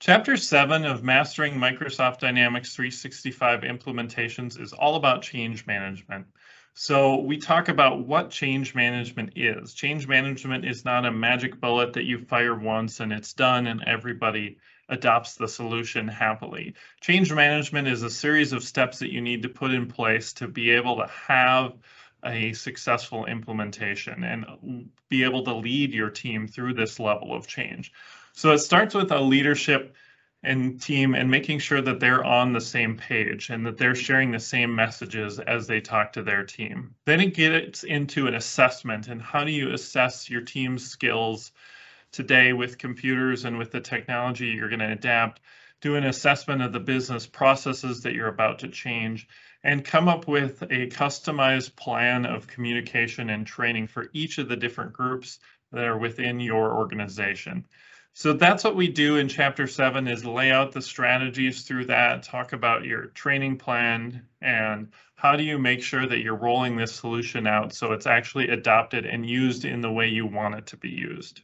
Chapter 7 of Mastering Microsoft Dynamics 365 Implementations is all about change management. So we talk about what change management is. Change management is not a magic bullet that you fire once and it's done and everybody adopts the solution happily. Change management is a series of steps that you need to put in place to be able to have a successful implementation and be able to lead your team through this level of change. So it starts with a leadership and team and making sure that they're on the same page and that they're sharing the same messages as they talk to their team. Then it gets into an assessment and how do you assess your team's skills today with computers and with the technology you're going to adapt, do an assessment of the business processes that you're about to change, and come up with a customized plan of communication and training for each of the different groups that are within your organization. So that's what we do in chapter seven is lay out the strategies through that, talk about your training plan and how do you make sure that you're rolling this solution out so it's actually adopted and used in the way you want it to be used.